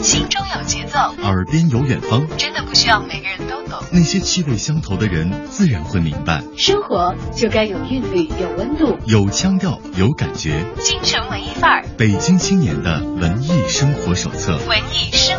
心中有节奏，耳边有远方，真的不需要每个人都懂。那些气味相投的人，自然会明白。生活就该有韵律，有温度，有腔调，有感觉。京城文艺范儿，北京青年的文艺生活手册。文艺生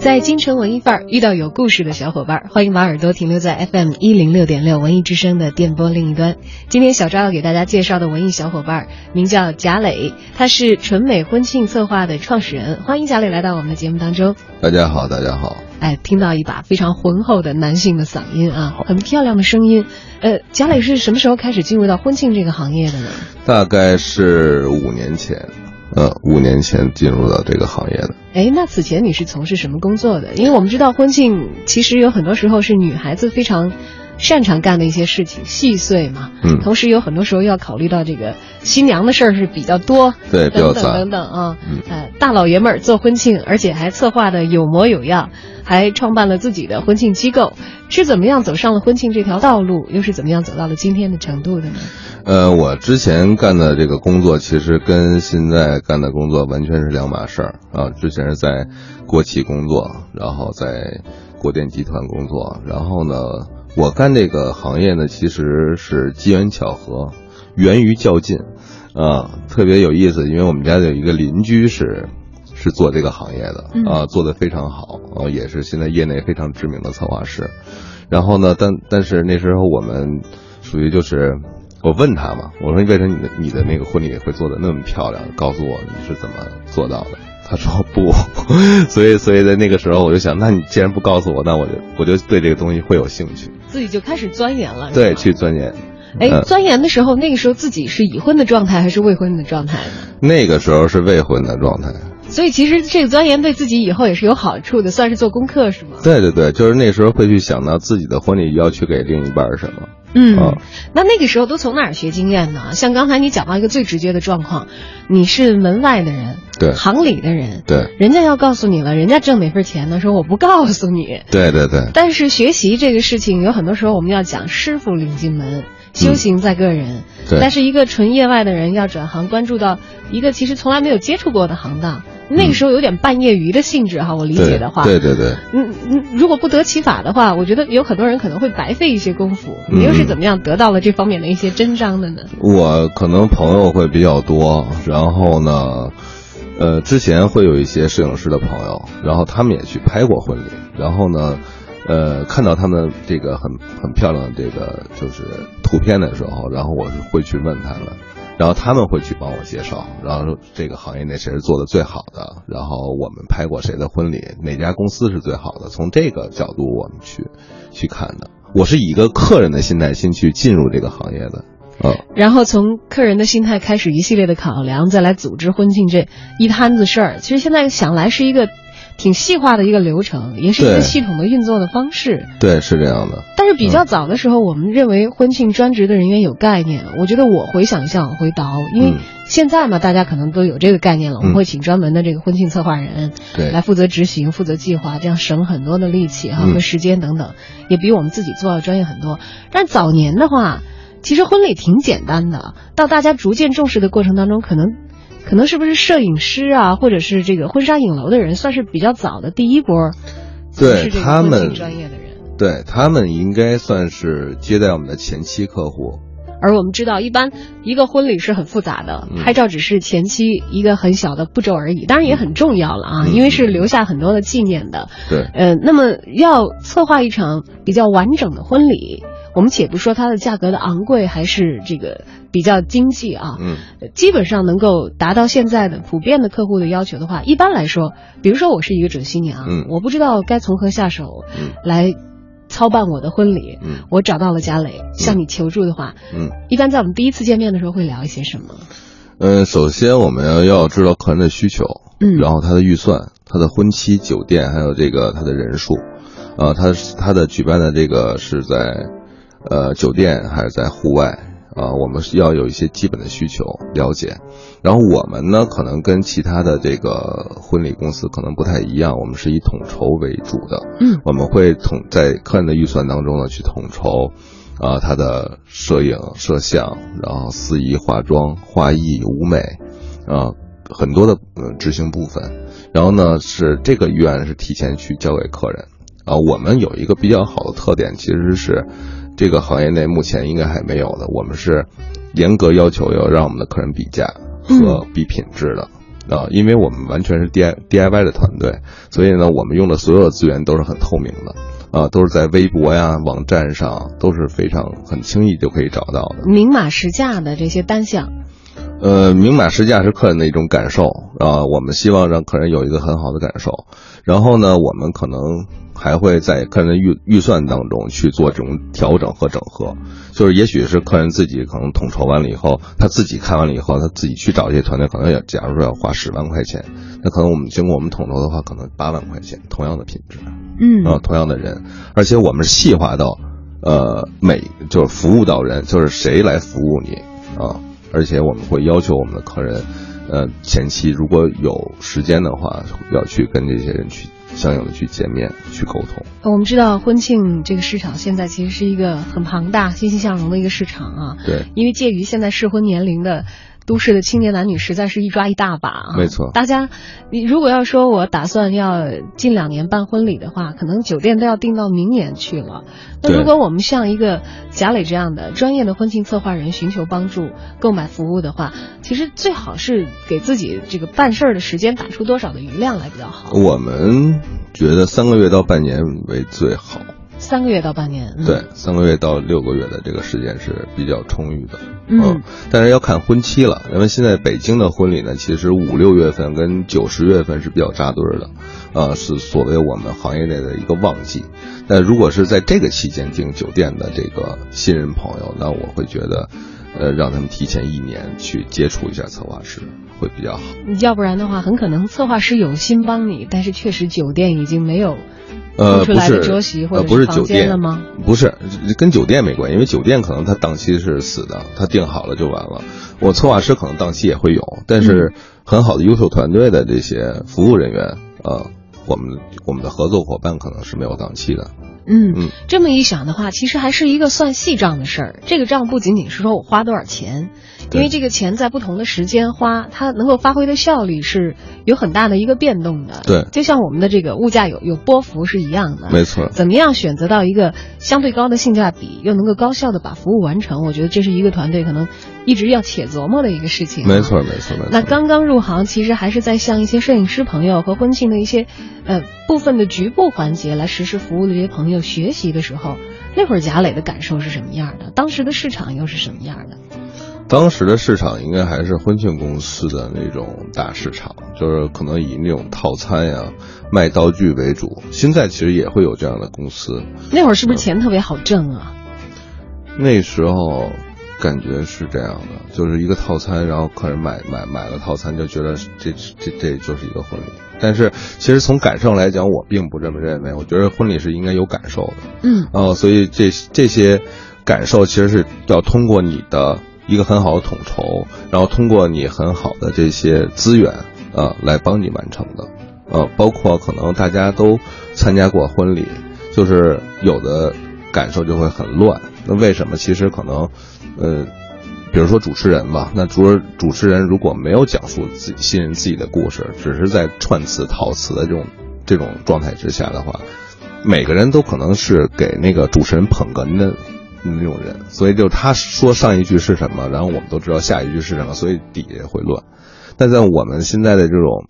在京城文艺范儿遇到有故事的小伙伴，欢迎把耳朵停留在 FM 一零六点六文艺之声的电波另一端。今天小赵要给大家介绍的文艺小伙伴名叫贾磊，他是纯美婚庆策划的创始人。欢迎贾磊来到我们的节目当中。大家好，大家好。哎，听到一把非常浑厚的男性的嗓音啊，很漂亮的声音。呃，贾磊是什么时候开始进入到婚庆这个行业的呢？大概是五年前。呃，五年前进入到这个行业的。哎，那此前你是从事什么工作的？因为我们知道婚庆其实有很多时候是女孩子非常擅长干的一些事情，细碎嘛。嗯。同时有很多时候要考虑到这个新娘的事儿是比较多。对，等等等等啊。嗯。呃，大老爷们儿做婚庆，而且还策划的有模有样，还创办了自己的婚庆机构，是怎么样走上了婚庆这条道路？又是怎么样走到了今天的程度的呢？呃，我之前干的这个工作，其实跟现在干的工作完全是两码事儿啊。之前是在国企工作，然后在国电集团工作，然后呢，我干这个行业呢，其实是机缘巧合，源于较劲，啊，特别有意思。因为我们家有一个邻居是是做这个行业的啊，做的非常好啊，也是现在业内非常知名的策划师。然后呢，但但是那时候我们属于就是。我问他嘛，我说你为什么你的你的那个婚礼会做的那么漂亮？告诉我你是怎么做到的？他说不，所以所以在那个时候我就想，那你既然不告诉我，那我就我就对这个东西会有兴趣，自己就开始钻研了。对，去钻研。哎，钻研的时候，那个时候自己是已婚的状态还是未婚的状态呢？那个时候是未婚的状态。所以其实这个钻研对自己以后也是有好处的，算是做功课是吗？对对对，就是那时候会去想到自己的婚礼要去给另一半什么。嗯，那那个时候都从哪儿学经验呢？像刚才你讲到一个最直接的状况，你是门外的人，对，行里的人，对，人家要告诉你了，人家挣哪份钱呢？说我不告诉你，对对对。但是学习这个事情，有很多时候我们要讲师傅领进门，修行在个人。对。但是一个纯业外的人要转行，关注到一个其实从来没有接触过的行当。那个时候有点半业余的性质哈，我理解的话，对对对，嗯嗯，如果不得其法的话，我觉得有很多人可能会白费一些功夫。你又是怎么样得到了这方面的一些真章的呢？我可能朋友会比较多，然后呢，呃，之前会有一些摄影师的朋友，然后他们也去拍过婚礼，然后呢，呃，看到他们这个很很漂亮的这个就是图片的时候，然后我是会去问他们。然后他们会去帮我介绍，然后这个行业内谁是做的最好的，然后我们拍过谁的婚礼，哪家公司是最好的，从这个角度我们去去看的。我是以一个客人的心态先去进入这个行业的，嗯，然后从客人的心态开始一系列的考量，再来组织婚庆这一摊子事儿。其实现在想来是一个。挺细化的一个流程，也是一个系统的运作的方式。对，是这样的。但是比较早的时候，我们认为婚庆专职的人员有概念。我觉得我回想一下，往回倒，因为现在嘛，大家可能都有这个概念了。我们会请专门的这个婚庆策划人，对，来负责执行、负责计划，这样省很多的力气哈和时间等等，也比我们自己做要专业很多。但早年的话，其实婚礼挺简单的。到大家逐渐重视的过程当中，可能。可能是不是摄影师啊，或者是这个婚纱影楼的人，算是比较早的第一波，对他们专业的人，对他们应该算是接待我们的前期客户。而我们知道，一般一个婚礼是很复杂的，拍照只是前期一个很小的步骤而已，当然也很重要了啊，因为是留下很多的纪念的。对，呃，那么要策划一场比较完整的婚礼。我们且不说它的价格的昂贵还是这个比较经济啊，嗯，基本上能够达到现在的普遍的客户的要求的话，一般来说，比如说我是一个准新娘，嗯，我不知道该从何下手，嗯，来操办我的婚礼，嗯，我找到了贾磊向你求助的话，嗯，一般在我们第一次见面的时候会聊一些什么？嗯，首先我们要要知道客人的需求，嗯，然后他的预算、他的婚期、酒店，还有这个他的人数，啊，他他的举办的这个是在。呃，酒店还是在户外啊？我们要有一些基本的需求了解，然后我们呢，可能跟其他的这个婚礼公司可能不太一样，我们是以统筹为主的。嗯，我们会统在客人的预算当中呢去统筹，啊，他的摄影、摄像，然后司仪、化妆、画艺、舞美，啊，很多的呃执行部分。然后呢，是这个预案是提前去交给客人。啊，我们有一个比较好的特点，其实是这个行业内目前应该还没有的。我们是严格要求要让我们的客人比价和比品质的。啊，因为我们完全是 D I D I Y 的团队，所以呢，我们用的所有的资源都是很透明的。啊，都是在微博呀、网站上都是非常很轻易就可以找到的，明码实价的这些单项。呃，明码实价是客人的一种感受啊，我们希望让客人有一个很好的感受。然后呢，我们可能还会在客人的预预算当中去做这种调整和整合，就是也许是客人自己可能统筹完了以后，他自己看完了以后，他自己去找这些团队，可能要假如说要花十万块钱，那可能我们经过我们统筹的话，可能八万块钱，同样的品质。嗯啊，同样的人，而且我们细化到，呃，每就是服务到人，就是谁来服务你啊，而且我们会要求我们的客人，呃，前期如果有时间的话，要去跟这些人去相应的去见面去沟通。我们知道婚庆这个市场现在其实是一个很庞大、欣欣向荣的一个市场啊，对，因为介于现在适婚年龄的。都市的青年男女实在是一抓一大把啊！没错，大家，你如果要说我打算要近两年办婚礼的话，可能酒店都要订到明年去了。那如果我们像一个贾磊这样的专业的婚庆策划人寻求帮助、购买服务的话，其实最好是给自己这个办事儿的时间打出多少的余量来比较好。我们觉得三个月到半年为最好。三个月到半年，对，三个月到六个月的这个时间是比较充裕的，嗯，但是要看婚期了，因为现在北京的婚礼呢，其实五六月份跟九十月份是比较扎堆的，呃，是所谓我们行业内的一个旺季。但如果是在这个期间订酒店的这个新人朋友，那我会觉得，呃，让他们提前一年去接触一下策划师会比较好。要不然的话，很可能策划师有心帮你，但是确实酒店已经没有。呃，不是，呃，不是酒店？不是，跟酒店没关系，因为酒店可能他档期是死的，他定好了就完了。我策划师可能档期也会有，但是很好的优秀团队的这些服务人员，呃，我们我们的合作伙伴可能是没有档期的。嗯嗯，这么一想的话，其实还是一个算细账的事儿。这个账不仅仅是说我花多少钱。因为这个钱在不同的时间花，它能够发挥的效率是有很大的一个变动的。对，就像我们的这个物价有有波幅是一样的。没错。怎么样选择到一个相对高的性价比，又能够高效的把服务完成？我觉得这是一个团队可能一直要且琢磨的一个事情。没错，没错，没错。那刚刚入行，其实还是在向一些摄影师朋友和婚庆的一些呃部分的局部环节来实施服务的这些朋友学习的时候，那会儿贾磊的感受是什么样的？当时的市场又是什么样的？当时的市场应该还是婚庆公司的那种大市场，就是可能以那种套餐呀、卖道具为主。现在其实也会有这样的公司。那会儿是不是钱特别好挣啊？那时候感觉是这样的，就是一个套餐，然后客人买买买了套餐，就觉得这这这就是一个婚礼。但是其实从感受来讲，我并不这么认为。我觉得婚礼是应该有感受的。嗯。哦，所以这这些感受其实是要通过你的。一个很好的统筹，然后通过你很好的这些资源啊，来帮你完成的，呃，包括可能大家都参加过婚礼，就是有的感受就会很乱。那为什么？其实可能，呃，比如说主持人吧，那主主持人如果没有讲述自己新人自己的故事，只是在串词套词的这种这种状态之下的话，每个人都可能是给那个主持人捧哏的。那种人，所以就他说上一句是什么，然后我们都知道下一句是什么，所以底下会乱。但在我们现在的这种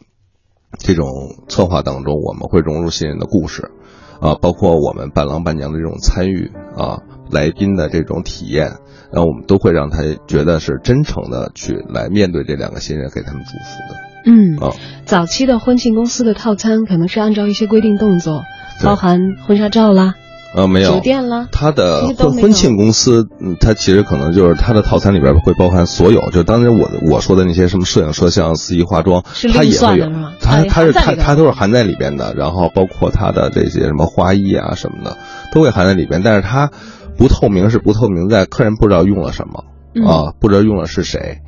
这种策划当中，我们会融入新人的故事，啊，包括我们伴郎伴娘的这种参与啊，来宾的这种体验，然后我们都会让他觉得是真诚的去来面对这两个新人，给他们祝福的。嗯，啊，早期的婚庆公司的套餐可能是按照一些规定动作，包含婚纱照啦。呃，没有酒店了，他的婚婚庆公司，嗯，他其实可能就是他的套餐里边会包含所有，就当年我我说的那些什么摄影、摄像、司仪、化妆，他也会有，他他是他他都是含在里边的，然后包括他的这些什么花艺啊什么的，都会含在里边，但是他不透明是不透明在客人不知道用了什么啊，不知道用了是谁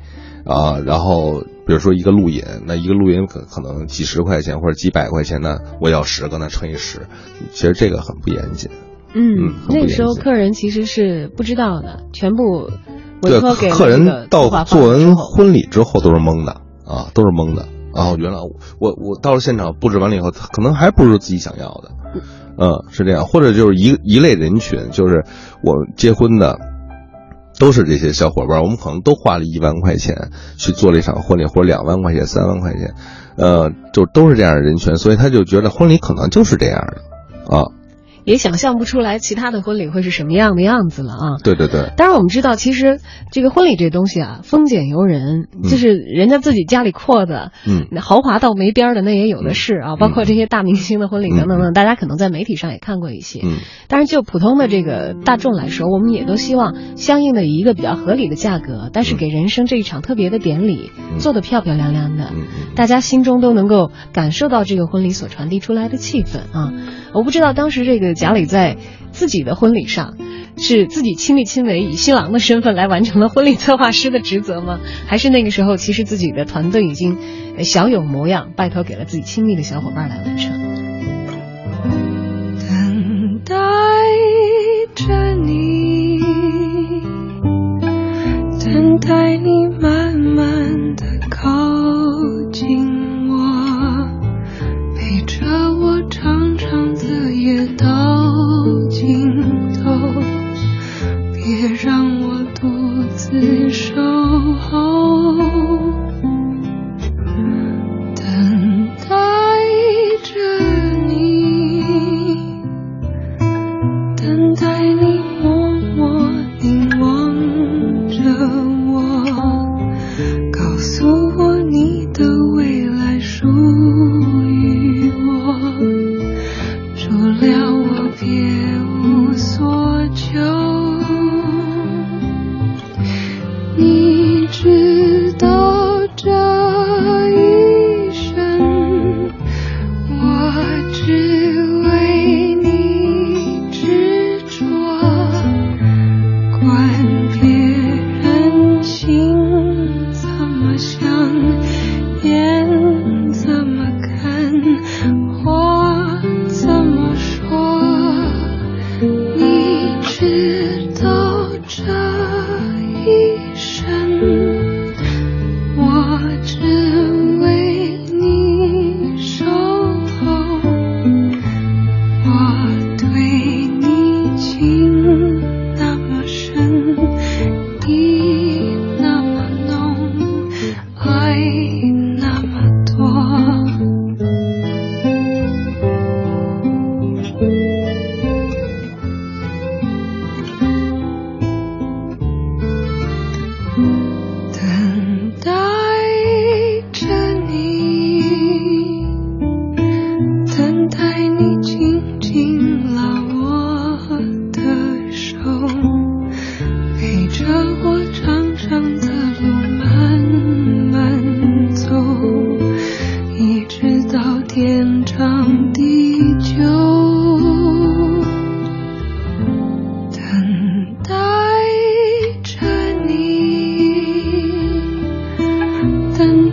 啊，然后比如说一个录影，那一个录影可可能几十块钱或者几百块钱呢，我要十个，那乘以十，其实这个很不严谨。嗯，那个时候客人其实是不知道的，全部委对托给客人到做完婚礼之后都是懵的啊，都是懵的。哦，原来我我我到了现场布置完了以后，他可能还不是自己想要的，嗯，是这样，或者就是一一类人群，就是我结婚的。都是这些小伙伴，我们可能都花了一万块钱去做了一场婚礼，或者两万块钱、三万块钱，呃，就都是这样的人群，所以他就觉得婚礼可能就是这样的，啊，也想象不出来其他的婚礼会是什么样的样子了啊。对对对，当然，我们知道，其实这个婚礼这东西啊，丰俭由人，就是人家自己家里阔的，嗯，豪华到没边儿的那也有的是啊，包括这些大明星的婚礼等等等，大家可能在媒体上也看过一些。嗯，但是就普通的这个大众来说，我们也都希望相应的以一个比较合理的价格，但是给人生这一场特别的典礼嗯。做得漂漂亮亮的，大家心中都能够感受到这个婚礼所传递出来的气氛啊。我不知道当时这个贾磊在自己的婚礼上，是自己亲力亲为以新郎的身份来完成了婚礼策划师的职责吗？还是那个时候其实自己的团队已经小有模样，拜托给了自己亲密的小伙伴来完成？等待着你，等待你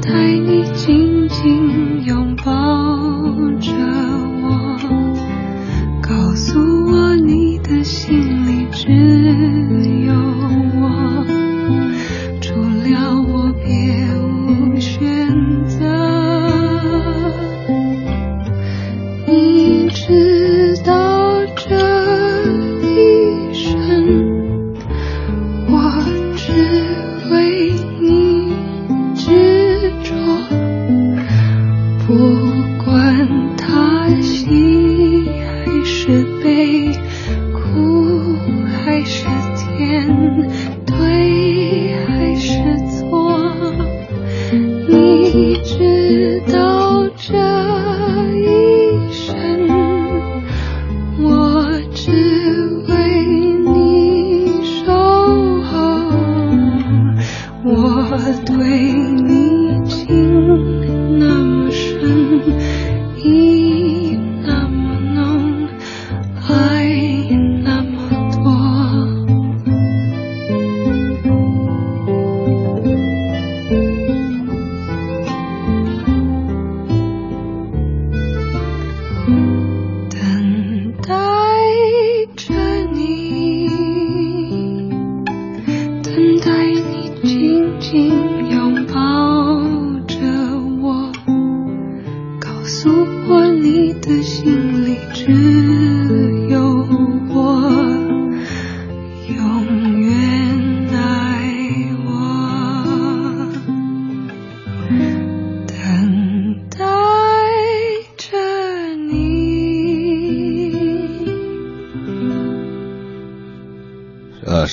等待你紧紧拥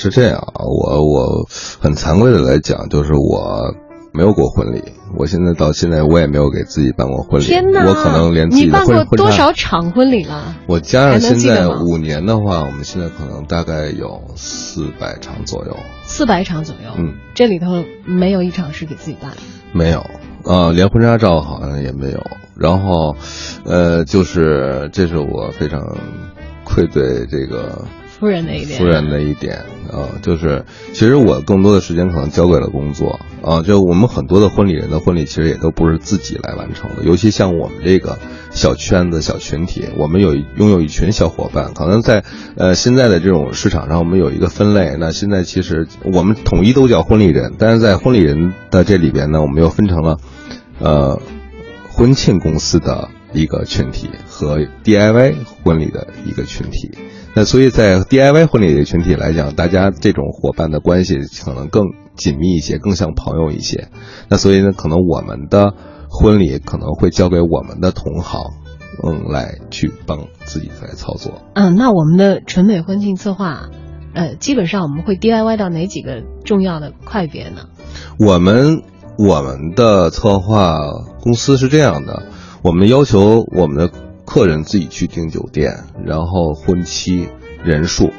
是这样啊，我我很惭愧的来讲，就是我没有过婚礼，我现在到现在我也没有给自己办过婚礼，天哪！我可能连自己的你办过多少场婚礼了？我加上现在五年的话，我们现在可能大概有四百场左右，四百场左右。嗯，这里头没有一场是给自己办的。没有，呃，连婚纱照好像也没有。然后，呃，就是这是我非常愧对这个夫人的一点夫人的一点啊、就是其实我更多的时间可能交给了工作啊、就我们很多的婚礼人的婚礼其实也都不是自己来完成的，尤其像我们这个小圈子、小群体，我们有拥有一群小伙伴，可能在呃现在的这种市场上，我们有一个分类。那现在其实我们统一都叫婚礼人，但是在婚礼人的这里边呢，我们又分成了呃婚庆公司的一个群体和 DIY 婚礼的一个群体。那所以在 DIY 婚礼的群体来讲，大家这种伙伴的关系可能更紧密一些，更像朋友一些。那所以呢，可能我们的婚礼可能会交给我们的同行，嗯，来去帮自己来操作。嗯，那我们的纯美婚庆策划，呃，基本上我们会 DIY 到哪几个重要的块别呢？我们我们的策划公司是这样的，我们要求我们的客人自己去订酒店，然后婚期人数，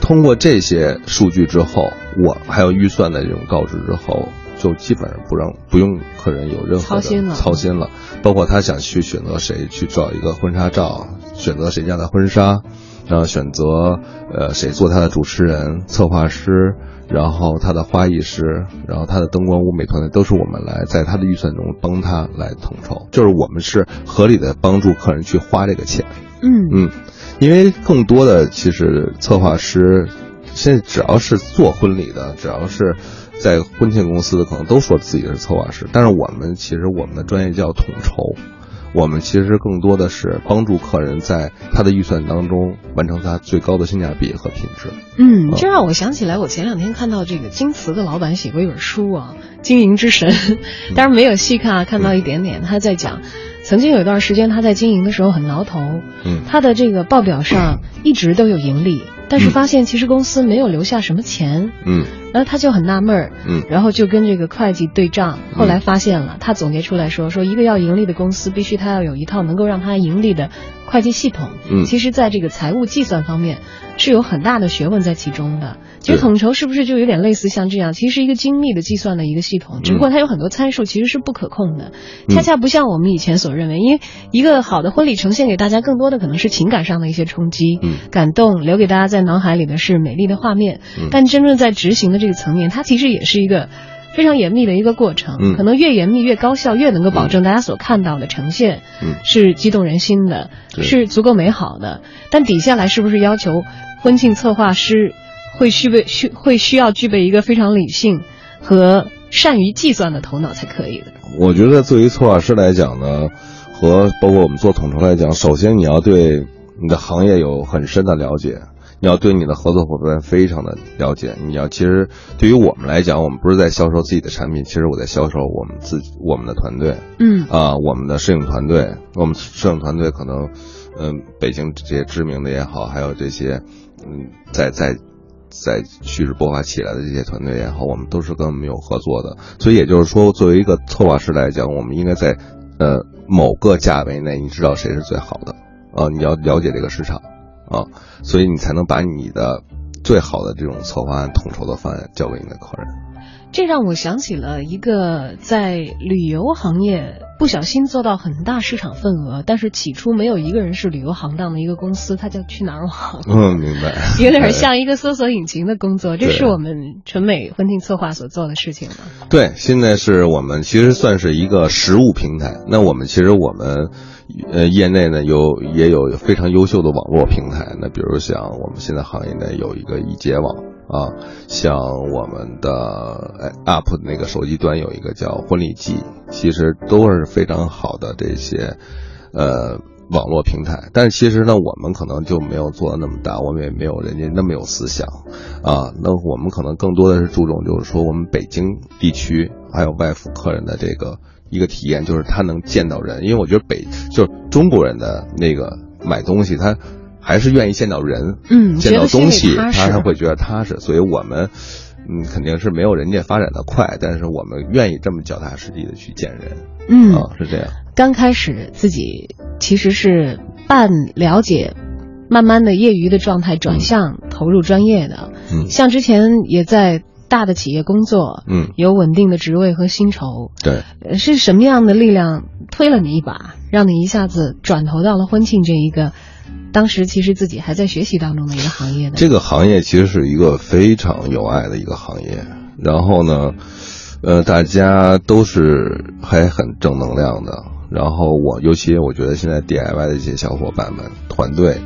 通过这些数据之后，我还有预算的这种告知之后，就基本上不让不用客人有任何的操心了。操心了，包括他想去选择谁去找一个婚纱照，选择谁家的婚纱，然后选择呃谁做他的主持人、策划师，然后他的花艺师，然后他的灯光舞美团队都是我们来在他的预算中帮他来统筹，就是我们是合理的帮助客人去花这个钱。嗯嗯，因为更多的其实策划师，现在只要是做婚礼的，只要是在婚庆公司的，可能都说自己是策划师。但是我们其实我们的专业叫统筹，我们其实更多的是帮助客人在他的预算当中完成他最高的性价比和品质。嗯，哦这让我想起来，我前两天看到这个京瓷的老板写过一本书啊，《经营之神》，当然没有细看啊，看到一点点。他在讲，曾经有一段时间他在经营的时候很挠头，嗯他的这个报表上一直都有盈利，但是发现其实公司没有留下什么钱，嗯。然后他就很纳闷儿，嗯。然后就跟这个会计对账，后来发现了，他总结出来说，说一个要盈利的公司，必须他要有一套能够让他盈利的会计系统。嗯。其实，在这个财务计算方面是有很大的学问在其中的。其实统筹是不是就有点类似像这样？其实是一个精密的计算的一个系统，只不过它有很多参数其实是不可控的，嗯。恰恰不像我们以前所认为，因为一个好的婚礼呈现给大家更多的可能是情感上的一些冲击、嗯。感动，留给大家在脑海里的是美丽的画面。嗯但真正在执行的这个层面，它其实也是一个非常严密的一个过程。嗯可能越严密越高效，越能够保证大家所看到的呈现嗯是激动人心的，是足够美好的。但底下来是不是要求婚庆策划师会具备需会需要具备一个非常理性和善于计算的头脑才可以的？我觉得作为策划师来讲呢，和包括我们做统筹来讲，首先你要对你的行业有很深的了解，你要对你的合作伙伴非常的了解。你要其实对于我们来讲，我们不是在销售自己的产品，其实我在销售我们自己我们的团队嗯啊、我们的摄影团队，我们摄影团队可能，嗯，北京这些知名的也好，还有这些，嗯，在在。在趋势勃发起来的这些团队也好，我们都是跟我们有合作的，所以也就是说，作为一个策划师来讲，我们应该在呃某个价位内，你知道谁是最好的啊、你要了解这个市场啊，所以你才能把你的最好的这种策划案、统筹的方案交给你的客人。这让我想起了一个在旅游行业不小心做到很大市场份额，但是起初没有一个人是旅游行当的一个公司，它叫去哪儿网。嗯，明白。有点像一个搜索引擎的工作，这是我们纯美婚庆策划所做的事情吗？对，现在是我们其实算是一个实物平台。那我们其实我们呃业内呢有也有非常优秀的网络平台。那比如像我们现在行业内有一个易捷网啊，像我们的哎 UP 那个手机端有一个叫婚礼季，其实都是非常好的这些呃网络平台。但是其实呢，我们可能就没有做的那么大，我们也没有人家那么有思想啊。那我们可能更多的是注重，就是说我们北京地区还有外服客人的这个一个体验，就是他能见到人，因为我觉得北就是中国人的那个买东西，他。还是愿意见到人，嗯，见到东西，他他会觉得踏实。所以我们，嗯，肯定是没有人家发展的快，但是我们愿意这么脚踏实地的去见人，嗯，啊，是这样。刚开始自己其实是半了解，慢慢的业余的状态转向投入专业的，嗯，像之前也在大的企业工作，嗯，有稳定的职位和薪酬，对，是什么样的力量推了你一把，让你一下子转投到了婚庆这一个？当时其实自己还在学习当中的一个行业的？这个行业其实是一个非常有爱的一个行业，然后呢，呃，大家都是还很正能量的，然后我尤其我觉得现在 DIY 的一些小伙伴们团队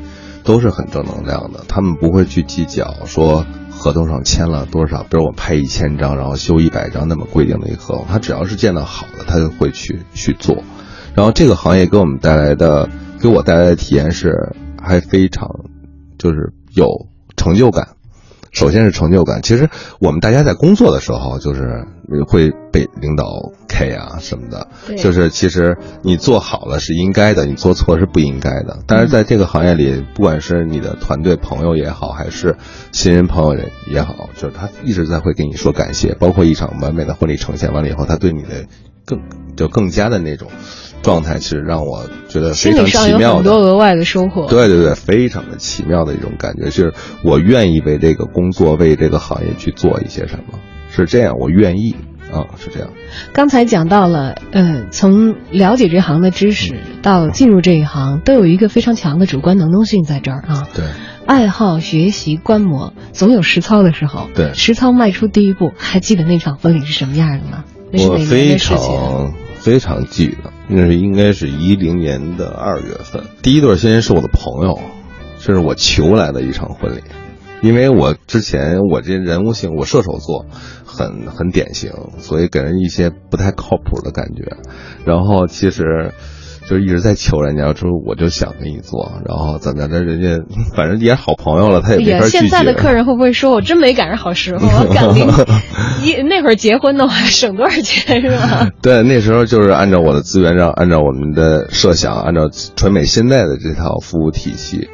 都是很正能量的，他们不会去计较说合同上签了多少，比如我拍一千张，然后修一百张那么规定的一个合同，他只要是见到好的，他就会去去做，然后这个行业给我们带来的给我带来的体验是。还非常，就是有成就感。首先是成就感。其实我们大家在工作的时候，就是会被领导 K 啊什么的。就是其实你做好了是应该的，你做错是不应该的。但是在这个行业里，不管是你的团队朋友也好，还是新人朋友也好，就是他一直在会给你说感谢。包括一场完美的婚礼呈现完了以后，他对你的更就更加的那种。状态其实让我觉得非常奇妙，很多额外的收获。对对对，非常的奇妙的一种感觉，就是我愿意为这个工作、为这个行业去做一些什么，是这样，我愿意啊，是这样。刚才讲到了，呃，从了解这行的知识到进入这一行，都有一个非常强的主观能动性在这儿啊。对，爱好、学习、观摩，总有实操的时候。对，实操迈出第一步，还记得那场婚礼是什么样的吗？我非常非常记得。那是应该是一零年的二月份，第一对新人是我的朋友，这是我求来的一场婚礼，因为我之前我这人物性，我射手座，很很典型，所以给人一些不太靠谱的感觉，然后其实。就一直在求人家，说我就想跟你做，然后怎么样？但人家 反正也是好朋友了，他也没法拒绝。现在的客人会不会说我真没赶上好时候？我赶 那会儿结婚的话，省多少钱是吧？对，那时候就是按照我的资源，让按照我们的设想，按照纯美现在的这套服务体系，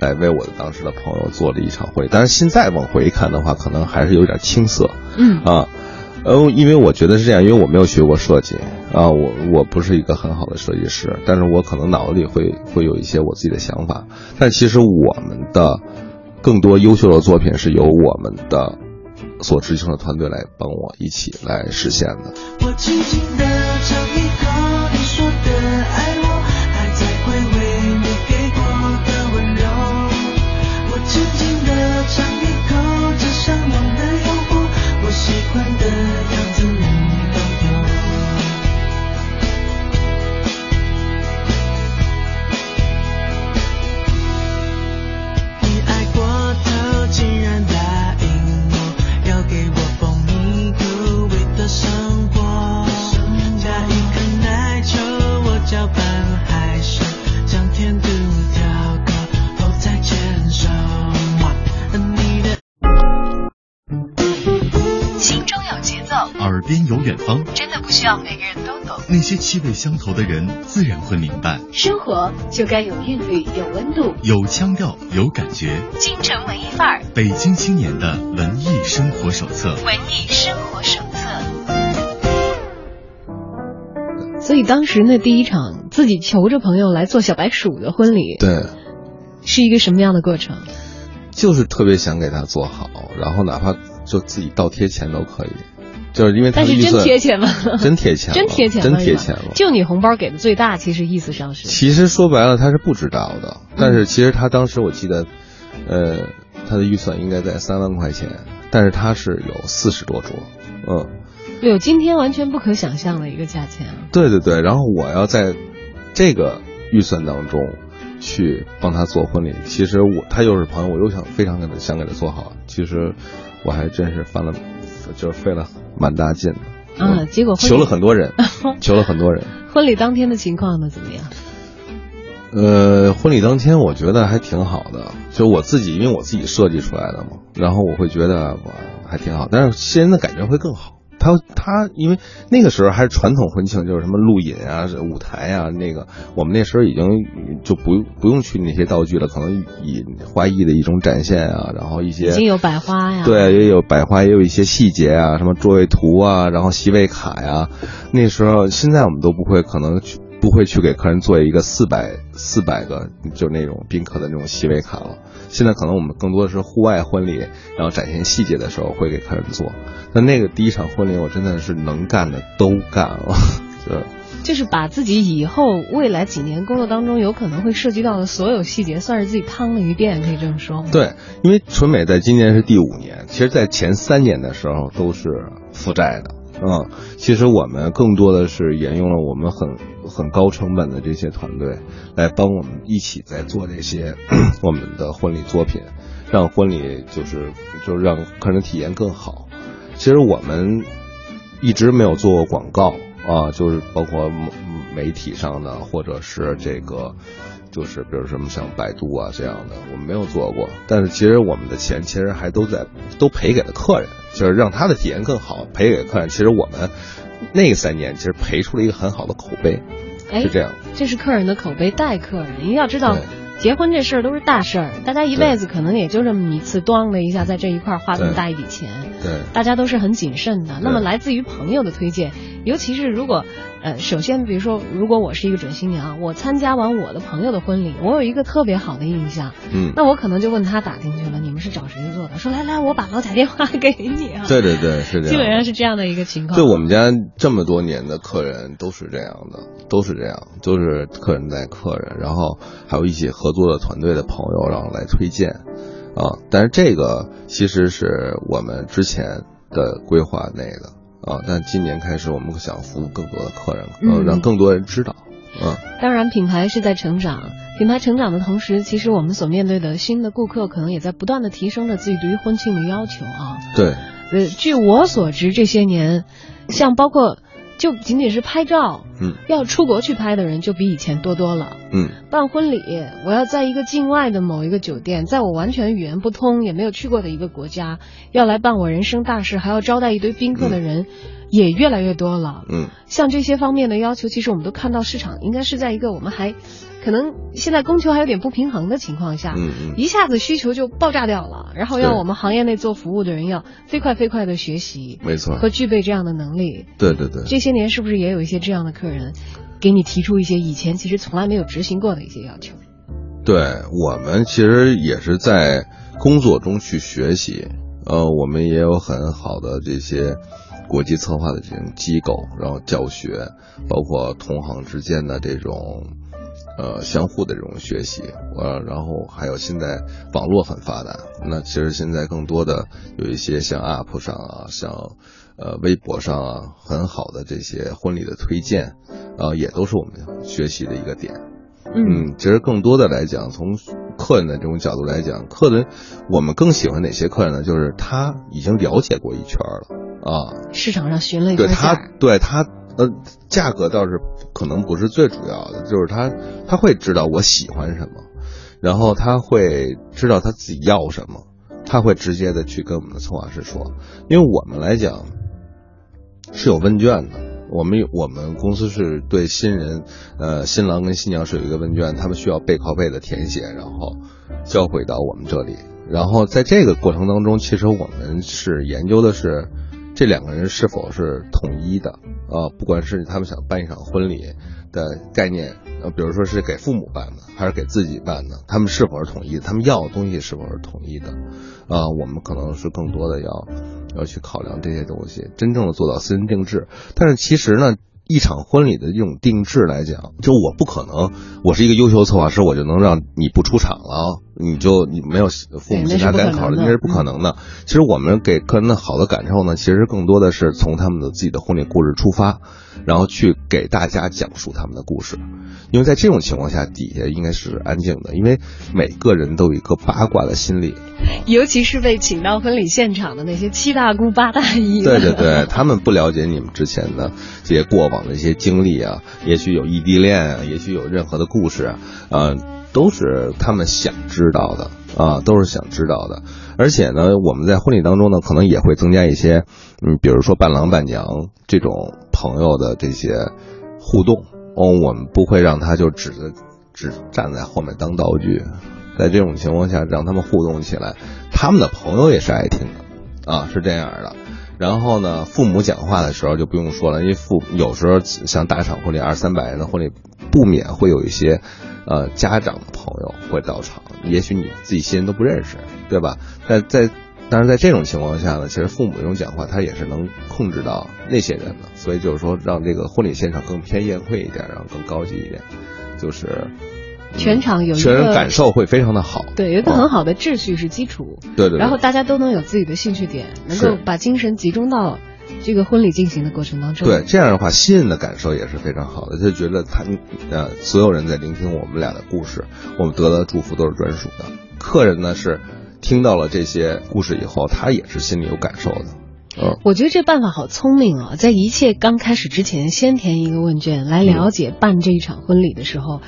来为我的当时的朋友做了一场会。但是现在往回看的话，可能还是有点青涩。嗯啊。呃，因为我觉得是这样，因为我没有学过设计啊，我我不是一个很好的设计师，但是我可能脑子里会会有一些我自己的想法，但其实我们的更多优秀的作品是由我们的所执行的团队来帮我一起来实现的。我轻轻的尝一边有远方，真的不需要每个人都懂。那些气味相投的人，自然会明白。生活就该有韵律，有温度，有腔调，有感觉。京城文艺范儿，北京青年的文艺生活手册。文艺生活手册。所以当时那第一场自己求着朋友来做小白鼠的婚礼，对，是一个什么样的过程？就是特别想给他做好，然后哪怕就自己倒贴钱都可以。就是因为他但是真贴钱吗？真贴钱，真贴钱，真贴钱了。就你红包给的最大，其实意思上是。其实说白了，他是不知道的。但是其实他当时我记得，呃，他的预算应该在三万块钱，但是他是有四十多桌，嗯。有今天完全不可想象的一个价钱啊！对对对，然后我要在这个预算当中去帮他做婚礼，其实我他又是朋友，我又想非常给他想给他做好，其实。我还真是翻了，就费了蛮大劲的。啊，结果求了很多人，求了很多人。婚礼当天的情况呢，怎么样？呃，婚礼当天我觉得还挺好的，就我自己，因为我自己设计出来的嘛，然后我会觉得我还挺好，但是新人的感觉会更好。他他因为那个时候还是传统婚庆，就是什么录影啊、舞台啊，那个我们那时候已经就不不用去那些道具了，可能以花艺的一种展现啊，然后一些已经有百花呀，对，也有百花，也有一些细节啊，什么座位图啊，然后席位卡呀，那时候现在我们都不会，可能去。不会去给客人做一个四百四百个就那种宾客的那种席位卡了。现在可能我们更多的是户外婚礼，然后展现细节的时候会给客人做。那那个第一场婚礼，我真的是能干的都干了，就就是把自己以后未来几年工作当中有可能会涉及到的所有细节，算是自己趟了一遍，可以这么说吗？对，因为纯美在今年是第五年，其实在前三年的时候都是负债的。嗯，其实我们更多的是沿用了我们很很高成本的这些团队，来帮我们一起在做这些 我们的婚礼作品，让婚礼就是就是让客人体验更好。其实我们一直没有做过广告啊，就是包括媒体上的或者是这个。就是比如什么像百度啊这样的，我们没有做过，但是其实我们的钱其实还都在都赔给了客人，就是让他的体验更好，赔给客人。其实我们那三年其实赔出了一个很好的口碑，是这样。这是客人的口碑带客人，您要知道。结婚这事儿都是大事儿，大家一辈子可能也就这么一次，咣的一下在这一块花这么大一笔钱，对，大家都是很谨慎的。那么来自于朋友的推荐，尤其是如果，呃，首先比如说，如果我是一个准新娘，我参加完我的朋友的婚礼，我有一个特别好的印象，嗯，那我可能就问他打听去了，你们是找谁做的？说来来，我把老贾电话给你啊。对对对，是这样，基本上是这样的一个情况。对我们家这么多年的客人都是这样的，都是这样，都是客人带客人，然后还有一起合作的团队的。朋友然后来推荐，啊，但是这个其实是我们之前的规划内的啊，但今年开始我们想服务更多的客人，嗯，让更多人知道，嗯。当然，品牌是在成长，品牌成长的同时，其实我们所面对的新的顾客可能也在不断的提升着自己对于婚庆的要求啊。对，呃，据我所知，这些年，像包括。就仅仅是拍照，嗯，要出国去拍的人就比以前多多了，嗯，办婚礼，我要在一个境外的某一个酒店，在我完全语言不通也没有去过的一个国家，要来办我人生大事，还要招待一堆宾客的人。也越来越多了，嗯，像这些方面的要求，其实我们都看到市场应该是在一个我们还可能现在供求还有点不平衡的情况下，嗯嗯，一下子需求就爆炸掉了，然后让我们行业内做服务的人要飞快飞快的学习，没错，和具备这样的能力，对对对，这些年是不是也有一些这样的客人，给你提出一些以前其实从来没有执行过的一些要求？对我们其实也是在工作中去学习，呃，我们也有很好的这些。国际策划的这种机构，然后教学，包括同行之间的这种，呃，相互的这种学习，呃，然后还有现在网络很发达，那其实现在更多的有一些像 App 上啊，像呃微博上啊，很好的这些婚礼的推荐，啊，也都是我们学习的一个点。嗯，其实更多的来讲，从客人的这种角度来讲，客人我们更喜欢哪些客人呢？就是他已经了解过一圈了。啊，市场上寻了一对他，对他，呃，价格倒是可能不是最主要的，就是他他会知道我喜欢什么，然后他会知道他自己要什么，他会直接的去跟我们的策划师说，因为我们来讲是有问卷的，我们我们公司是对新人，呃，新郎跟新娘是有一个问卷，他们需要背靠背的填写，然后交回到我们这里，然后在这个过程当中，其实我们是研究的是。这两个人是否是统一的啊？不管是他们想办一场婚礼的概念，呃，比如说是给父母办的，还是给自己办的，他们是否是统一？他们要的东西是否是统一的？啊，我们可能是更多的要要去考量这些东西，真正的做到私人定制。但是其实呢。一场婚礼的这种定制来讲，就我不可能，我是一个优秀策划师，我就能让你不出场了，你就你没有父母亲家该考虑，那是不可能的。其实我们给客人的好的感受呢，其实更多的是从他们的自己的婚礼故事出发，然后去给大家讲述他们的故事。因为在这种情况下，底下应该是安静的，因为每个人都有一个八卦的心理。尤其是被请到婚礼现场的那些七大姑八大姨，对对对，他们不了解你们之前的这些过往的一些经历啊，也许有异地恋啊，也许有任何的故事啊，呃，都是他们想知道的啊，都是想知道的。而且呢，我们在婚礼当中呢，可能也会增加一些，嗯，比如说伴郎伴娘这种朋友的这些互动哦，我们不会让他就只只站在后面当道具。在这种情况下，让他们互动起来，他们的朋友也是爱听的，啊，是这样的。然后呢，父母讲话的时候就不用说了，因为父有时候像大场婚礼二三百人的婚礼，不免会有一些，呃，家长的朋友会到场，也许你自己新人都不认识，对吧？但在，但是在这种情况下呢，其实父母这种讲话，他也是能控制到那些人的，所以就是说，让这个婚礼现场更偏宴会一点，然后更高级一点，就是。全场有一个全人感受会非常的好，对，有一个很好的秩序是基础，对对，然后大家都能有自己的兴趣点，能够把精神集中到这个婚礼进行的过程当中。对，这样的话，新人的感受也是非常好的，就觉得他呃，所有人在聆听我们俩的故事，我们得到的祝福都是专属的。客人呢是听到了这些故事以后，他也是心里有感受的。嗯，我觉得这办法好聪明啊，在一切刚开始之前，先填一个问卷来了解办这一场婚礼的时候。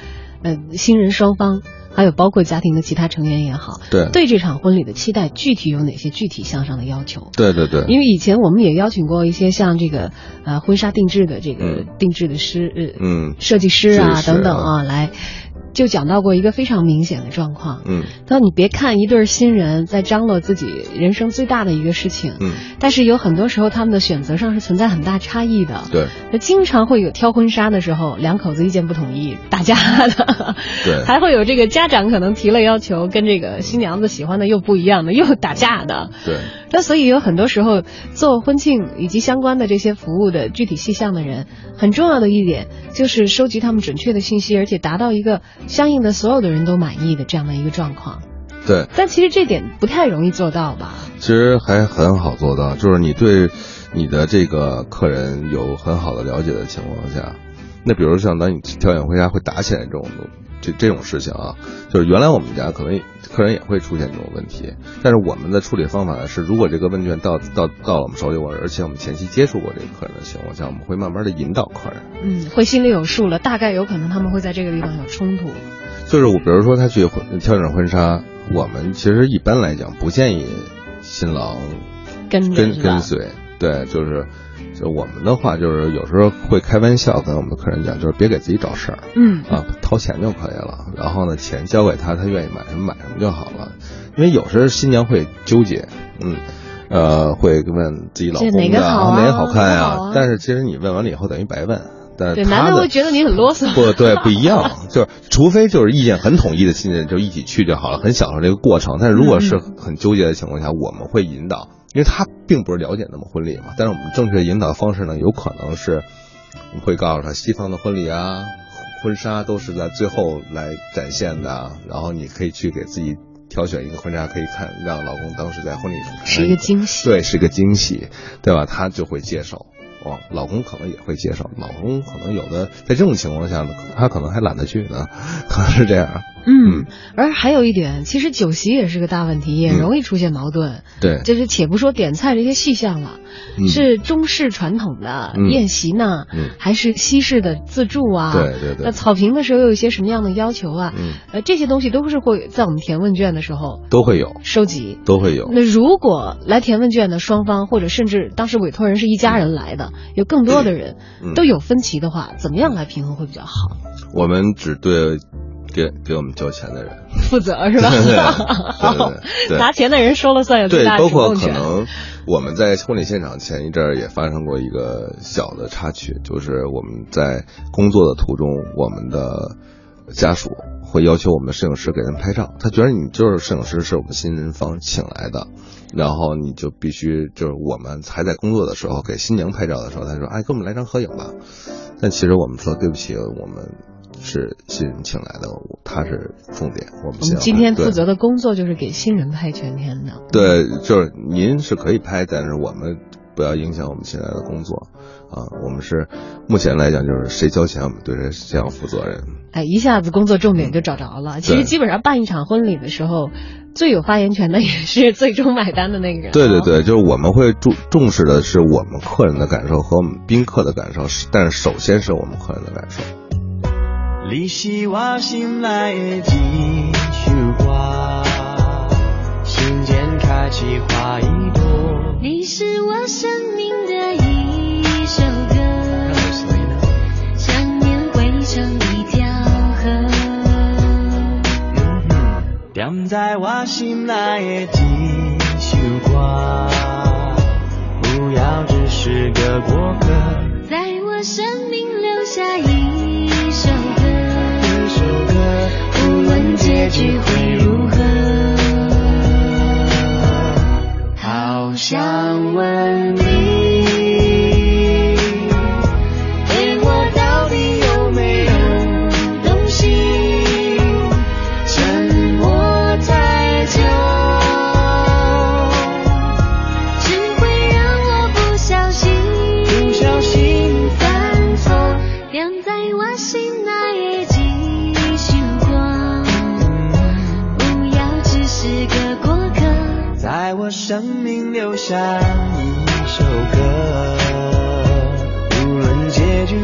呃，新人双方还有包括家庭的其他成员也好，对对这场婚礼的期待，具体有哪些具体向上的要求？对对对，因为以前我们也邀请过一些像这个呃婚纱定制的这个定制的师呃嗯设计师啊等等啊来。就讲到过一个非常明显的状况，嗯，他说你别看一对新人在张罗自己人生最大的一个事情，嗯，但是有很多时候他们的选择上是存在很大差异的，对，那经常会有挑婚纱的时候两口子意见不统一打架的，对，还会有这个家长可能提了要求跟这个新娘子喜欢的又不一样的又打架的，对，那所以有很多时候做婚庆以及相关的这些服务的具体细项的人，很重要的一点就是收集他们准确的信息，而且达到一个。相应的所有的人都满意的这样的一个状况，对。但其实这点不太容易做到吧？其实还很好做到，就是你对你的这个客人有很好的了解的情况下，那比如像当你挑选婚纱会打起来这种这这种事情啊，就是原来我们家可能客人也会出现这种问题，但是我们的处理方法是，如果这个问卷到到到了我们手里，我而且我们前期接触过这个客人的情况下，我们会慢慢的引导客人，嗯，会心里有数了，大概有可能他们会在这个地方有冲突。就是我比如说他去挑选婚纱，我们其实一般来讲不建议新郎跟跟跟随，对，就是。就我们的话，就是有时候会开玩笑跟我们的客人讲，就是别给自己找事儿，嗯啊，掏钱就可以了。然后呢，钱交给他，他愿意买什么买什么就好了。因为有时候新娘会纠结，嗯，呃，会问自己老公的哪个好哪个好看呀？但是其实你问完了以后等于白问。但对，男的会觉得你很啰嗦。不对，不一样，就是除非就是意见很统一的新人就一起去就好了，很享受这个过程。但是如果是很纠结的情况下，我们会引导。因为他并不是了解那么婚礼嘛，但是我们正确引导方式呢，有可能是我们会告诉他，西方的婚礼啊，婚纱都是在最后来展现的，然后你可以去给自己挑选一个婚纱，可以看让老公当时在婚礼上是一个惊喜，对，是一个惊喜，对吧？他就会接受。哦，老公可能也会接受，老公可能有的在这种情况下呢，他可能还懒得去呢，可能是这样。嗯，而还有一点，其实酒席也是个大问题，也容易出现矛盾。对，就是且不说点菜这些细项了，是中式传统的宴席呢，还是西式的自助啊？对对对。那草坪的时候有一些什么样的要求啊？嗯，呃，这些东西都是会在我们填问卷的时候都会有收集，都会有。那如果来填问卷的双方，或者甚至当时委托人是一家人来的，有更多的人都有分歧的话，怎么样来平衡会比较好？我们只对。给给我们交钱的人负责是吧？对 对对，拿钱的人说了算，有最大的主动权。包括可能我们在婚礼现场前一阵儿也发生过一个小的插曲，就是我们在工作的途中，我们的家属会要求我们的摄影师给人拍照，他觉得你就是摄影师，是我们新人方请来的，然后你就必须就是我们还在工作的时候给新娘拍照的时候，他说：“哎，给我们来张合影吧。”但其实我们说对不起，我们。是新人请来的，他是重点。我们今天负责的工作就是给新人拍全天的。对，就是您是可以拍，但是我们。不要影响我们现在的工作，啊，我们是目前来讲就是谁交钱我们对谁要负责任。哎，一下子工作重点就找着了。其实基本上办一场婚礼的时候，最有发言权的也是最终买单的那个人。对对对，就是我们会重重视的是我们客人的感受和我们宾客的感受，但是首先是我们客人的感受。你是我心内的一束花，心间开起花一朵。你是我生命的一首歌，想念汇成一条河。点在我心内的一束花，不要只是个过客，在我生命留下一结局会如何，好想问你生命留下一首歌，无论结局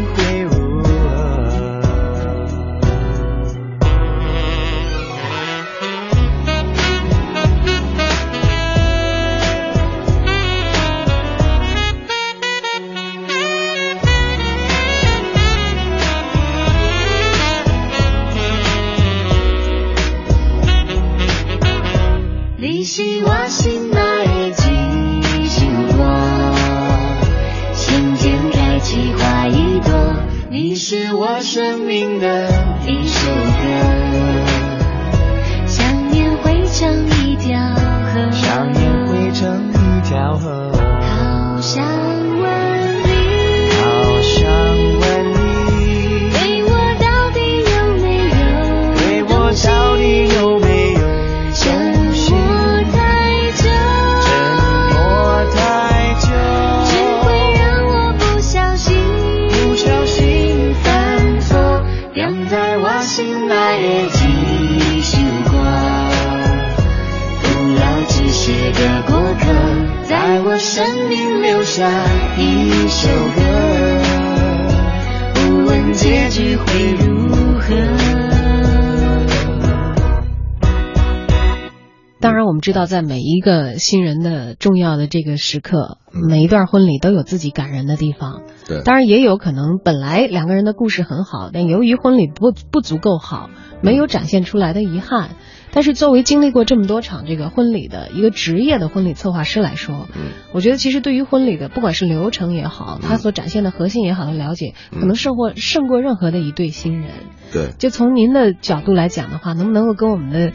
们知道，在每一个新人的重要的这个时刻，每一段婚礼都有自己感人的地方。对，当然也有可能本来两个人的故事很好，但由于婚礼不不足够好，没有展现出来的遗憾。但是作为经历过这么多场这个婚礼的一个职业的婚礼策划师来说，嗯，我觉得其实对于婚礼的不管是流程也好，他所展现的核心也好的了解，可能胜过胜过任何的一对新人。对，就从您的角度来讲的话，能不能够跟我们的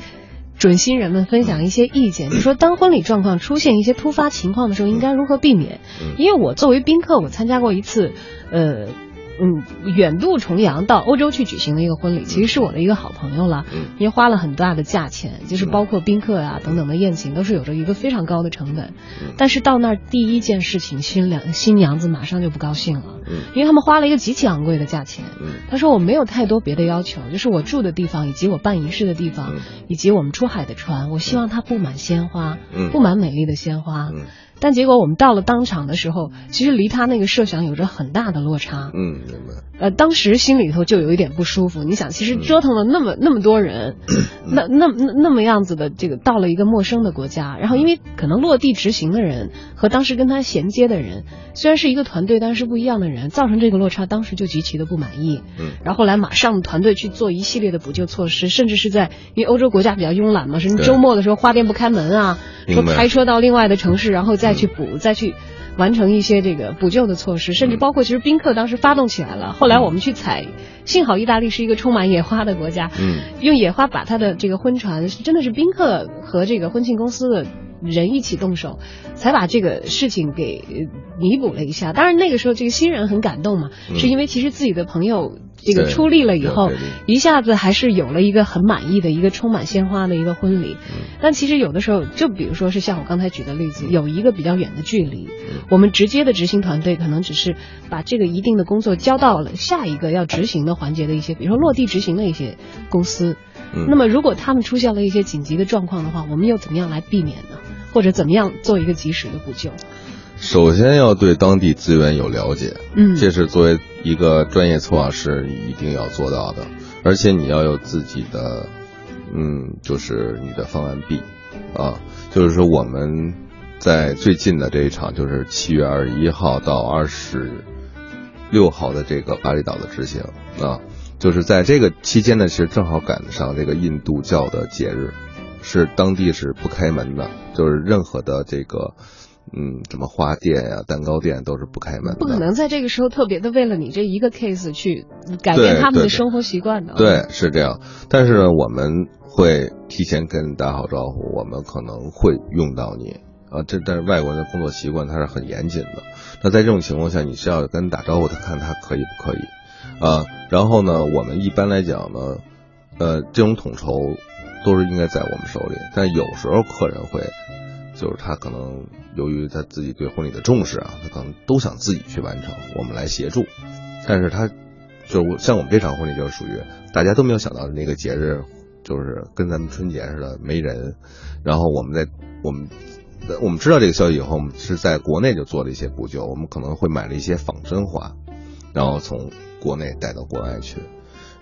准新人们分享一些意见？就说当婚礼状况出现一些突发情况的时候，应该如何避免？因为我作为宾客，我参加过一次，呃。嗯，远渡重洋到欧洲去举行的一个婚礼，其实是我的一个好朋友了，因为花了很大的价钱，就是包括宾客啊等等的宴请，都是有着一个非常高的成本。但是到那儿第一件事情，新娘新娘子马上就不高兴了，因为他们花了一个极其昂贵的价钱。他说我没有太多别的要求，就是我住的地方以及我办仪式的地方，以及我们出海的船，我希望它布满鲜花，布满美丽的鲜花。但结果我们到了当场的时候，其实离他那个设想有着很大的落差。嗯，明白。呃，当时心里头就有一点不舒服。你想，其实折腾了那么那么多人，那那那那么样子的这个到了一个陌生的国家，然后因为可能落地执行的人和当时跟他衔接的人虽然是一个团队，但是不一样的人，造成这个落差，当时就极其的不满意。嗯，然后后来马上团队去做一系列的补救措施，甚至是在因为欧洲国家比较慵懒嘛，甚至周末的时候花店不开门啊，说开车到另外的城市，然后再去补，再去。完成一些这个补救的措施，甚至包括其实宾客当时发动起来了。后来我们去采，幸好意大利是一个充满野花的国家，嗯，用野花把他的这个婚船，真的是宾客和这个婚庆公司的人一起动手，才把这个事情给弥补了一下。当然那个时候这个新人很感动嘛，是因为其实自己的朋友这个出力了以后一下子还是有了一个很满意的一个充满鲜花的一个婚礼。嗯但其实有的时候，就比如说是像我刚才举的例子，有一个比较远的距离，嗯我们直接的执行团队可能只是把这个一定的工作交到了下一个要执行的环节的一些，比如说落地执行的一些公司。嗯那么如果他们出现了一些紧急的状况的话，我们又怎么样来避免呢？或者怎么样做一个及时的补救？首先要对当地资源有了解，嗯，这是作为一个专业策划师一定要做到的，而且你要有自己的，嗯，就是你的方案 B，啊，就是说我们在最近的这一场就是七月二十一号到二十六号的这个巴厘岛的执行啊，就是在这个期间呢，其实正好赶上这个印度教的节日，是当地是不开门的，就是任何的这个。嗯，什么花店呀、蛋糕店都是不开门的。不可能在这个时候特别的为了你这一个 case 去改变他们的生活习惯的。对，是这样。但是呢，我们会提前跟打好招呼，我们可能会用到你啊。这但是外国人的工作习惯他是很严谨的。那在这种情况下，你是要跟打招呼，他看他可以不可以啊。然后呢，我们一般来讲呢，呃，这种统筹都是应该在我们手里，但有时候客人会。就是他可能由于他自己对婚礼的重视啊，他可能都想自己去完成，我们来协助。但是他就像我们这场婚礼就是属于大家都没有想到的那个节日，就是跟咱们春节似的没人。然后我们在我们我们知道这个消息以后，我们是在国内就做了一些补救，我们可能会买了一些仿真花，然后从国内带到国外去，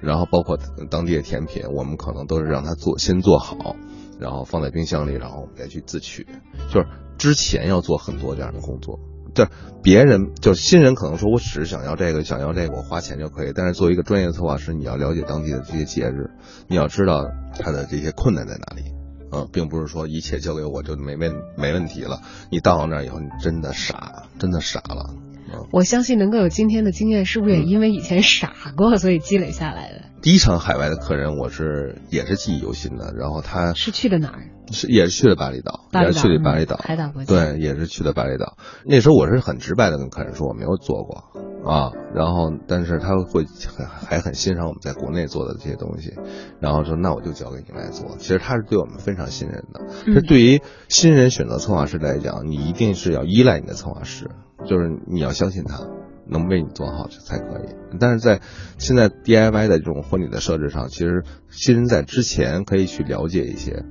然后包括当地的甜品，我们可能都是让他做先做好。然后放在冰箱里，然后我们再去自取，就是之前要做很多这样的工作。就是别人就是新人可能说我只是想要这个，想要这个，我花钱就可以。但是作为一个专业策划师，你要了解当地的这些节日，你要知道它的这些困难在哪里。嗯，并不是说一切交给我就没问没问题了。你到了那儿以后，你真的傻，真的傻了。嗯，我相信能够有今天的经验，是不是也因为以前傻过，所以积累下来的？第一场海外的客人，我是也是记忆犹新的。然后他是去的哪儿？是也是去了巴厘岛，也是去了巴厘岛，嗯海岛国家对，也是去的巴厘岛。那时候我是很直白的跟客人说我没有做过啊，然后但是他会很还很欣赏我们在国内做的这些东西，然后说那我就交给你来做。其实他是对我们非常信任的。嗯这对于新人选择策划师来讲，你一定是要依赖你的策划师，就是你要相信他。能为你做好才可以，但是在现在 DIY 的这种婚礼的设置上，其实新人在之前可以去了解一些，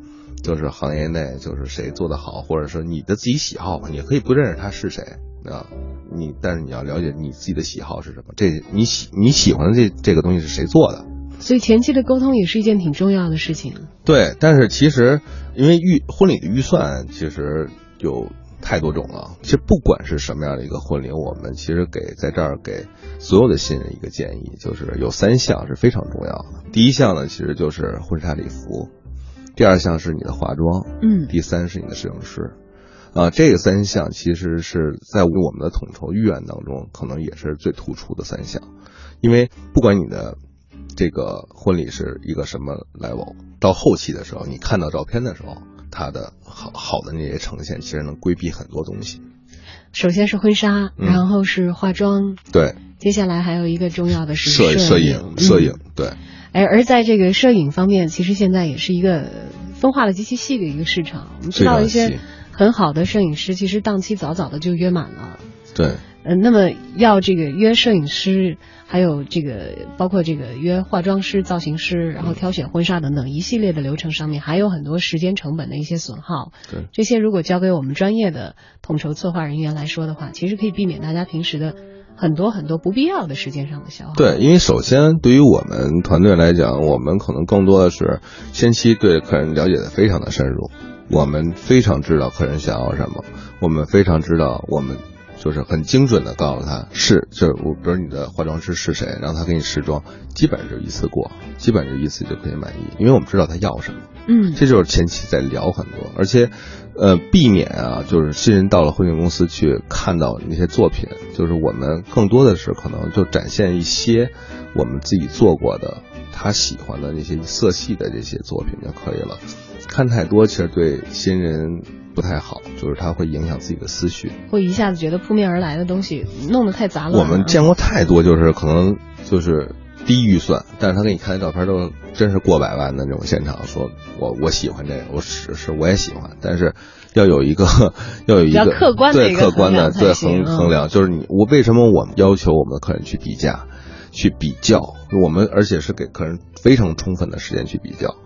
就是行业内就是谁做的好，或者说你的自己喜好吧，你可以不认识他是谁啊，你但是你要了解你自己的喜好是什么，这你喜你喜欢的这这个东西是谁做的，所以前期的沟通也是一件挺重要的事情。对，但是其实因为预婚礼的预算其实有太多种了。其实不管是什么样的一个婚礼，我们其实给在这儿给所有的新人一个建议，就是有三项是非常重要的。第一项呢，其实就是婚纱礼服；第二项是你的化妆；嗯第三是你的摄影师。啊，这个三项其实是在我们的统筹预案当中，可能也是最突出的三项，因为不管你的这个婚礼是一个什么 level，到后期的时候，你看到照片的时候，它的好好的那些呈现，其实能规避很多东西。首先是婚纱，嗯。然后是化妆，对，接下来还有一个重要的是摄摄影。影，摄影，对，而而在这个摄影方面，其实现在也是一个分化的极其细的一个市场。我们知道一些很好的摄影师，其实档期早早的就约满了。对，嗯，那么要这个约摄影师，还有这个包括这个约化妆师、造型师，然后挑选婚纱等等一系列的流程上面，还有很多时间成本的一些损耗。对这些如果交给我们专业的统筹策划人员来说的话，其实可以避免大家平时的很多很多不必要的时间上的消耗。对，因为首先对于我们团队来讲，我们可能更多的是先期对客人了解的非常的深入，我们非常知道客人想要什么，我们非常知道我们就是很精准的告诉他是，就是我比如你的化妆师是谁，然后他给你试妆，基本上就一次过，基本上就一次就可以满意，因为我们知道他要什么。嗯，这就是前期在聊很多，而且，呃，避免啊，就是新人到了婚庆公司去看到那些作品，就是我们更多的是可能就展现一些我们自己做过的他喜欢的那些色系的这些作品就可以了。看太多其实对新人不太好，就是他会影响自己的思绪。会一下子觉得扑面而来的东西弄得太杂乱了。我们见过太多，就是可能就是低预算，但是他给你看的照片都真是过百万的那种现场，说我我喜欢这个，我是是我也喜欢，但是要有一个 要有一个客观对客观的对衡衡量，就是你我为什么我们要求我们的客人去比价，去比较，我们而且是给客人非常充分的时间去比较，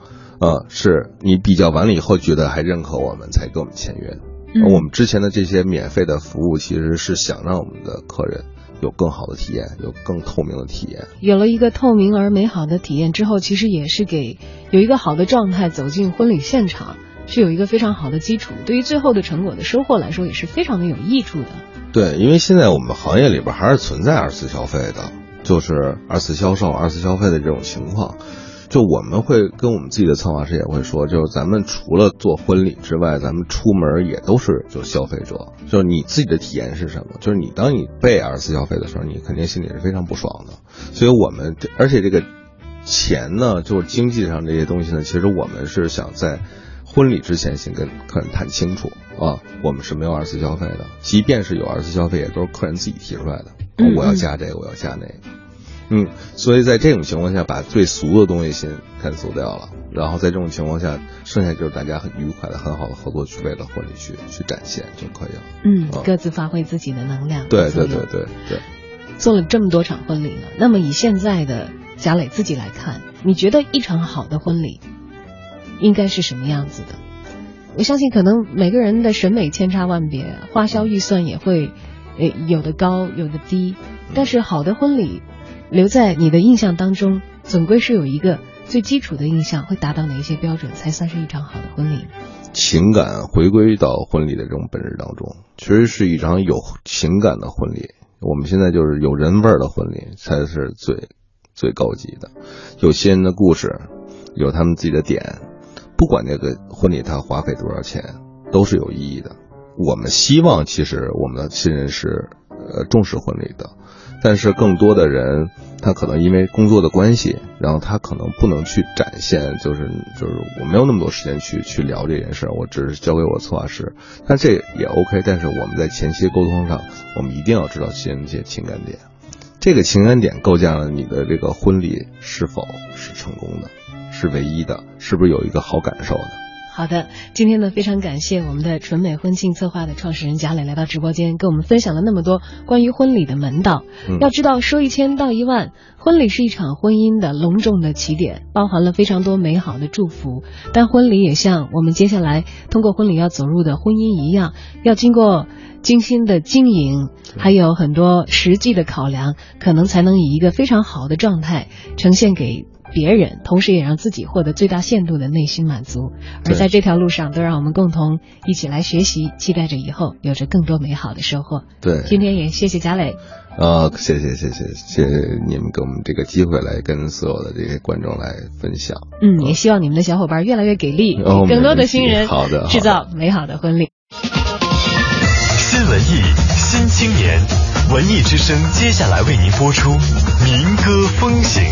呃，是你比较完了以后觉得还认可我们才跟我们签约。我们之前的这些免费的服务，其实是想让我们的客人。有更好的体验，有更透明的体验。有了一个透明而美好的体验之后，其实也是给有一个好的状态走进婚礼现场，是有一个非常好的基础。对于最后的成果的收获来说，也是非常的有益处的。对，因为现在我们行业里边还是存在二次消费的，就是二次销售、二次消费的这种情况。就我们会跟我们自己的策划师也会说，就是咱们除了做婚礼之外，咱们出门也都是就消费者。就是你自己的体验是什么？就是你当你被二次消费的时候，你肯定心里是非常不爽的。所以我们而且这个钱呢，就是经济上这些东西呢，其实我们是想在婚礼之前先跟客人谈清楚啊，我们是没有二次消费的，即便是有二次消费，也都是客人自己提出来的。我要加这个，我要加那个。嗯，所以在这种情况下，把最俗的东西先 cancel 掉了，然后在这种情况下，剩下就是大家很愉快的、很好的合作，去为了婚礼去去展现就可以了。嗯，各自发挥自己的能量。对对对对对。做了这么多场婚礼了，那么以现在的贾磊自己来看，你觉得一场好的婚礼应该是什么样子的？我相信可能每个人的审美千差万别，花销预算也会呃有的高有的低，但是好的婚礼。留在你的印象当中，总归是有一个最基础的印象，会达到哪一些标准才算是一场好的婚礼？情感回归到婚礼的这种本质当中，其实是一场有情感的婚礼。我们现在就是有人味儿的婚礼才是最最高级的，有新人的故事，有他们自己的点，不管这个婚礼他花费多少钱，都是有意义的。我们希望，其实我们的新人是呃重视婚礼的。但是更多的人，他可能因为工作的关系，然后他可能不能去展现，就是就是我没有那么多时间去去聊这件事，我只是交给我策划师，但这也 OK。但是我们在前期沟通上，我们一定要知道些那些情感点，这个情感点构建了你的这个婚礼是否是成功的，是唯一的，是不是有一个好感受的。好的，今天呢，非常感谢我们的纯美婚庆策划的创始人贾磊来到直播间，跟我们分享了那么多关于婚礼的门道。要知道，说一千道一万，婚礼是一场婚姻的隆重的起点，包含了非常多美好的祝福。但婚礼也像我们接下来通过婚礼要走入的婚姻一样，要经过精心的经营，还有很多实际的考量，可能才能以一个非常好的状态呈现给。别人，同时也让自己获得最大限度的内心满足，而在这条路上，都让我们共同一起来学习，期待着以后有着更多美好的收获。对，今天也谢谢贾磊。啊，谢谢谢谢谢谢你们给我们这个机会来跟所有的这些观众来分享。嗯，也希望你们的小伙伴越来越给力，更多的新人，好的，制造美好的婚礼。新文艺新青年，文艺之声接下来为您播出民歌风行。